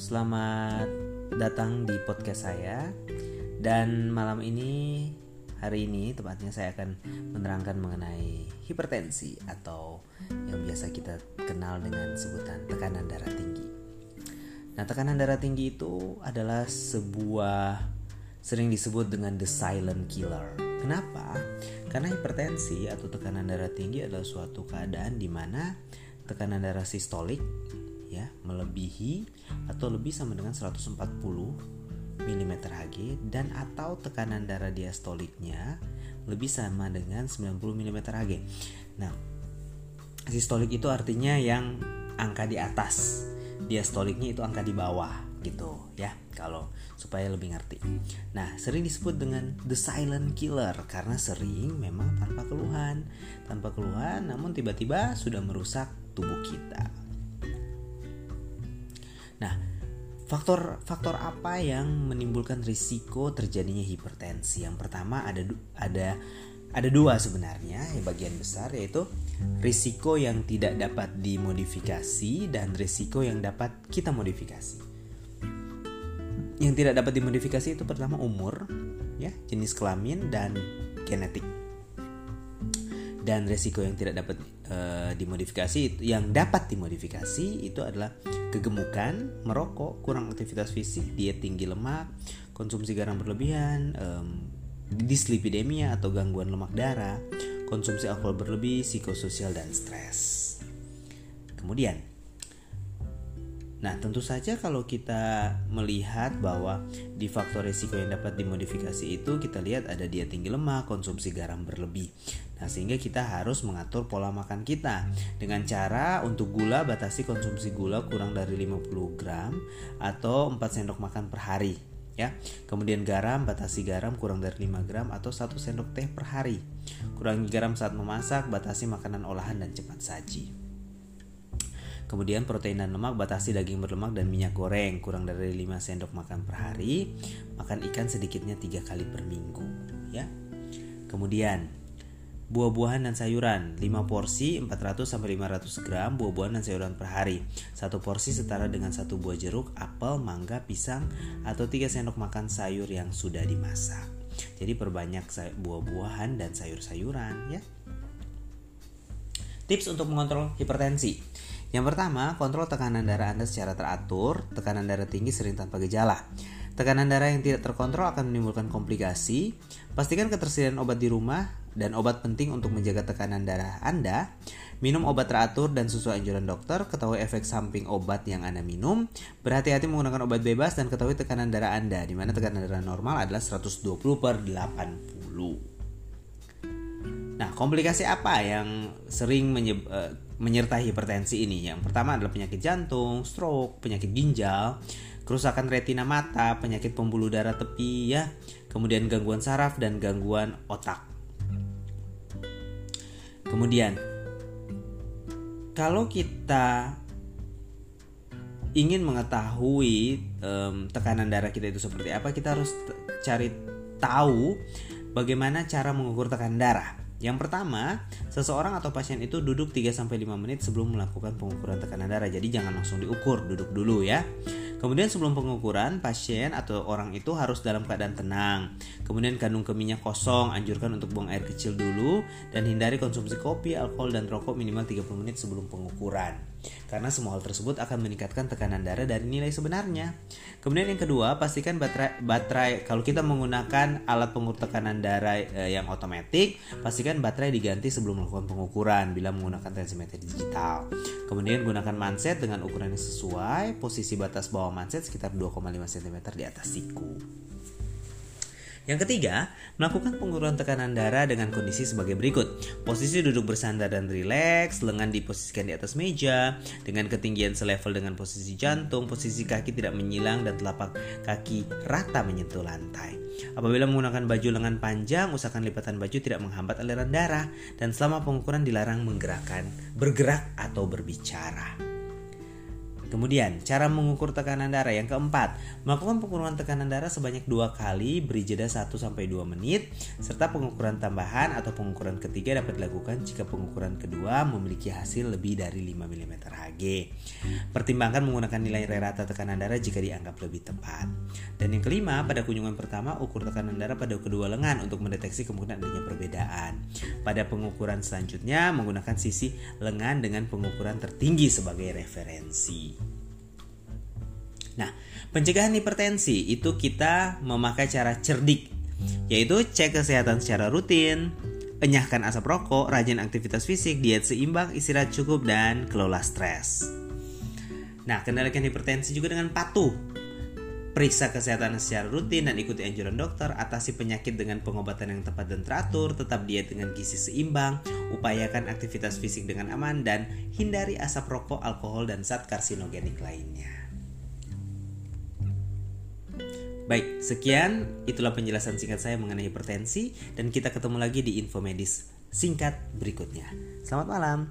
selamat datang di podcast saya. Dan malam ini, hari ini tepatnya saya akan menerangkan mengenai hipertensi atau yang biasa kita kenal dengan sebutan tekanan darah tinggi. Nah, tekanan darah tinggi itu adalah sebuah sering disebut dengan the silent killer. Kenapa? Karena hipertensi atau tekanan darah tinggi adalah suatu keadaan di mana tekanan darah sistolik ya melebihi atau lebih sama dengan 140 mm Hg dan atau tekanan darah diastoliknya lebih sama dengan 90 mm Hg. Nah, sistolik itu artinya yang angka di atas, diastoliknya itu angka di bawah gitu ya kalau supaya lebih ngerti. Nah, sering disebut dengan the silent killer karena sering memang tanpa keluhan, tanpa keluhan namun tiba-tiba sudah merusak tubuh kita. Nah, faktor-faktor apa yang menimbulkan risiko terjadinya hipertensi? Yang pertama ada ada ada dua sebenarnya yang bagian besar yaitu risiko yang tidak dapat dimodifikasi dan risiko yang dapat kita modifikasi. Yang tidak dapat dimodifikasi itu pertama umur, ya, jenis kelamin dan genetik. Dan risiko yang tidak dapat e, dimodifikasi yang dapat dimodifikasi itu adalah kegemukan, merokok, kurang aktivitas fisik, diet tinggi lemak, konsumsi garam berlebihan, um, dislipidemia atau gangguan lemak darah, konsumsi alkohol berlebih, psikososial dan stres. Kemudian, nah tentu saja kalau kita melihat bahwa di faktor risiko yang dapat dimodifikasi itu kita lihat ada diet tinggi lemak, konsumsi garam berlebih. Nah, sehingga kita harus mengatur pola makan kita dengan cara untuk gula batasi konsumsi gula kurang dari 50 gram atau 4 sendok makan per hari ya. Kemudian garam batasi garam kurang dari 5 gram atau 1 sendok teh per hari. Kurangi garam saat memasak, batasi makanan olahan dan cepat saji. Kemudian protein dan lemak batasi daging berlemak dan minyak goreng. Kurang dari 5 sendok makan per hari. Makan ikan sedikitnya 3 kali per minggu ya. Kemudian buah-buahan dan sayuran. 5 porsi 400 sampai 500 gram buah-buahan dan sayuran per hari. Satu porsi setara dengan satu buah jeruk apel mangga pisang atau 3 sendok makan sayur yang sudah dimasak. Jadi perbanyak buah-buahan dan sayur-sayuran ya. Tips untuk mengontrol hipertensi yang pertama kontrol tekanan darah anda secara teratur tekanan darah tinggi sering tanpa gejala Tekanan darah yang tidak terkontrol akan menimbulkan komplikasi. Pastikan ketersediaan obat di rumah dan obat penting untuk menjaga tekanan darah Anda. Minum obat teratur dan sesuai anjuran dokter, ketahui efek samping obat yang Anda minum, berhati-hati menggunakan obat bebas dan ketahui tekanan darah Anda, di mana tekanan darah normal adalah 120 per 80. Nah, komplikasi apa yang sering uh, menyertai hipertensi ini? Yang pertama adalah penyakit jantung, stroke, penyakit ginjal, kerusakan retina mata, penyakit pembuluh darah tepi ya, kemudian gangguan saraf dan gangguan otak. Kemudian, kalau kita ingin mengetahui um, tekanan darah kita itu seperti apa, kita harus cari tahu bagaimana cara mengukur tekanan darah. Yang pertama, seseorang atau pasien itu duduk 3 5 menit sebelum melakukan pengukuran tekanan darah. Jadi jangan langsung diukur, duduk dulu ya. Kemudian sebelum pengukuran, pasien atau orang itu harus dalam keadaan tenang. Kemudian kandung kemihnya kosong, anjurkan untuk buang air kecil dulu dan hindari konsumsi kopi, alkohol dan rokok minimal 30 menit sebelum pengukuran. Karena semua hal tersebut akan meningkatkan tekanan darah dari nilai sebenarnya. Kemudian yang kedua, pastikan baterai baterai kalau kita menggunakan alat pengukur tekanan darah e, yang otomatis, pastikan baterai diganti sebelum melakukan pengukuran bila menggunakan tensimeter digital. Kemudian gunakan manset dengan ukuran yang sesuai, posisi batas bawah manset sekitar 2,5 cm di atas siku. Yang ketiga, melakukan pengukuran tekanan darah dengan kondisi sebagai berikut. Posisi duduk bersandar dan rileks, lengan diposisikan di atas meja, dengan ketinggian selevel dengan posisi jantung, posisi kaki tidak menyilang dan telapak kaki rata menyentuh lantai. Apabila menggunakan baju lengan panjang, usahakan lipatan baju tidak menghambat aliran darah dan selama pengukuran dilarang menggerakkan, bergerak atau berbicara. Kemudian, cara mengukur tekanan darah yang keempat, melakukan pengukuran tekanan darah sebanyak dua kali, beri jeda 1 sampai 2 menit, serta pengukuran tambahan atau pengukuran ketiga dapat dilakukan jika pengukuran kedua memiliki hasil lebih dari 5 mm Hg. Pertimbangkan menggunakan nilai rata tekanan darah jika dianggap lebih tepat. Dan yang kelima, pada kunjungan pertama ukur tekanan darah pada kedua lengan untuk mendeteksi kemungkinan adanya perbedaan. Pada pengukuran selanjutnya menggunakan sisi lengan dengan pengukuran tertinggi sebagai referensi. Nah, pencegahan hipertensi itu kita memakai cara cerdik, yaitu cek kesehatan secara rutin, enyahkan asap rokok, rajin aktivitas fisik, diet seimbang, istirahat cukup, dan kelola stres. Nah, kendalikan hipertensi juga dengan patuh. Periksa kesehatan secara rutin dan ikuti anjuran dokter, atasi penyakit dengan pengobatan yang tepat dan teratur, tetap diet dengan gizi seimbang, upayakan aktivitas fisik dengan aman, dan hindari asap rokok, alkohol, dan zat karsinogenik lainnya. Baik, sekian itulah penjelasan singkat saya mengenai hipertensi dan kita ketemu lagi di info medis singkat berikutnya. Selamat malam.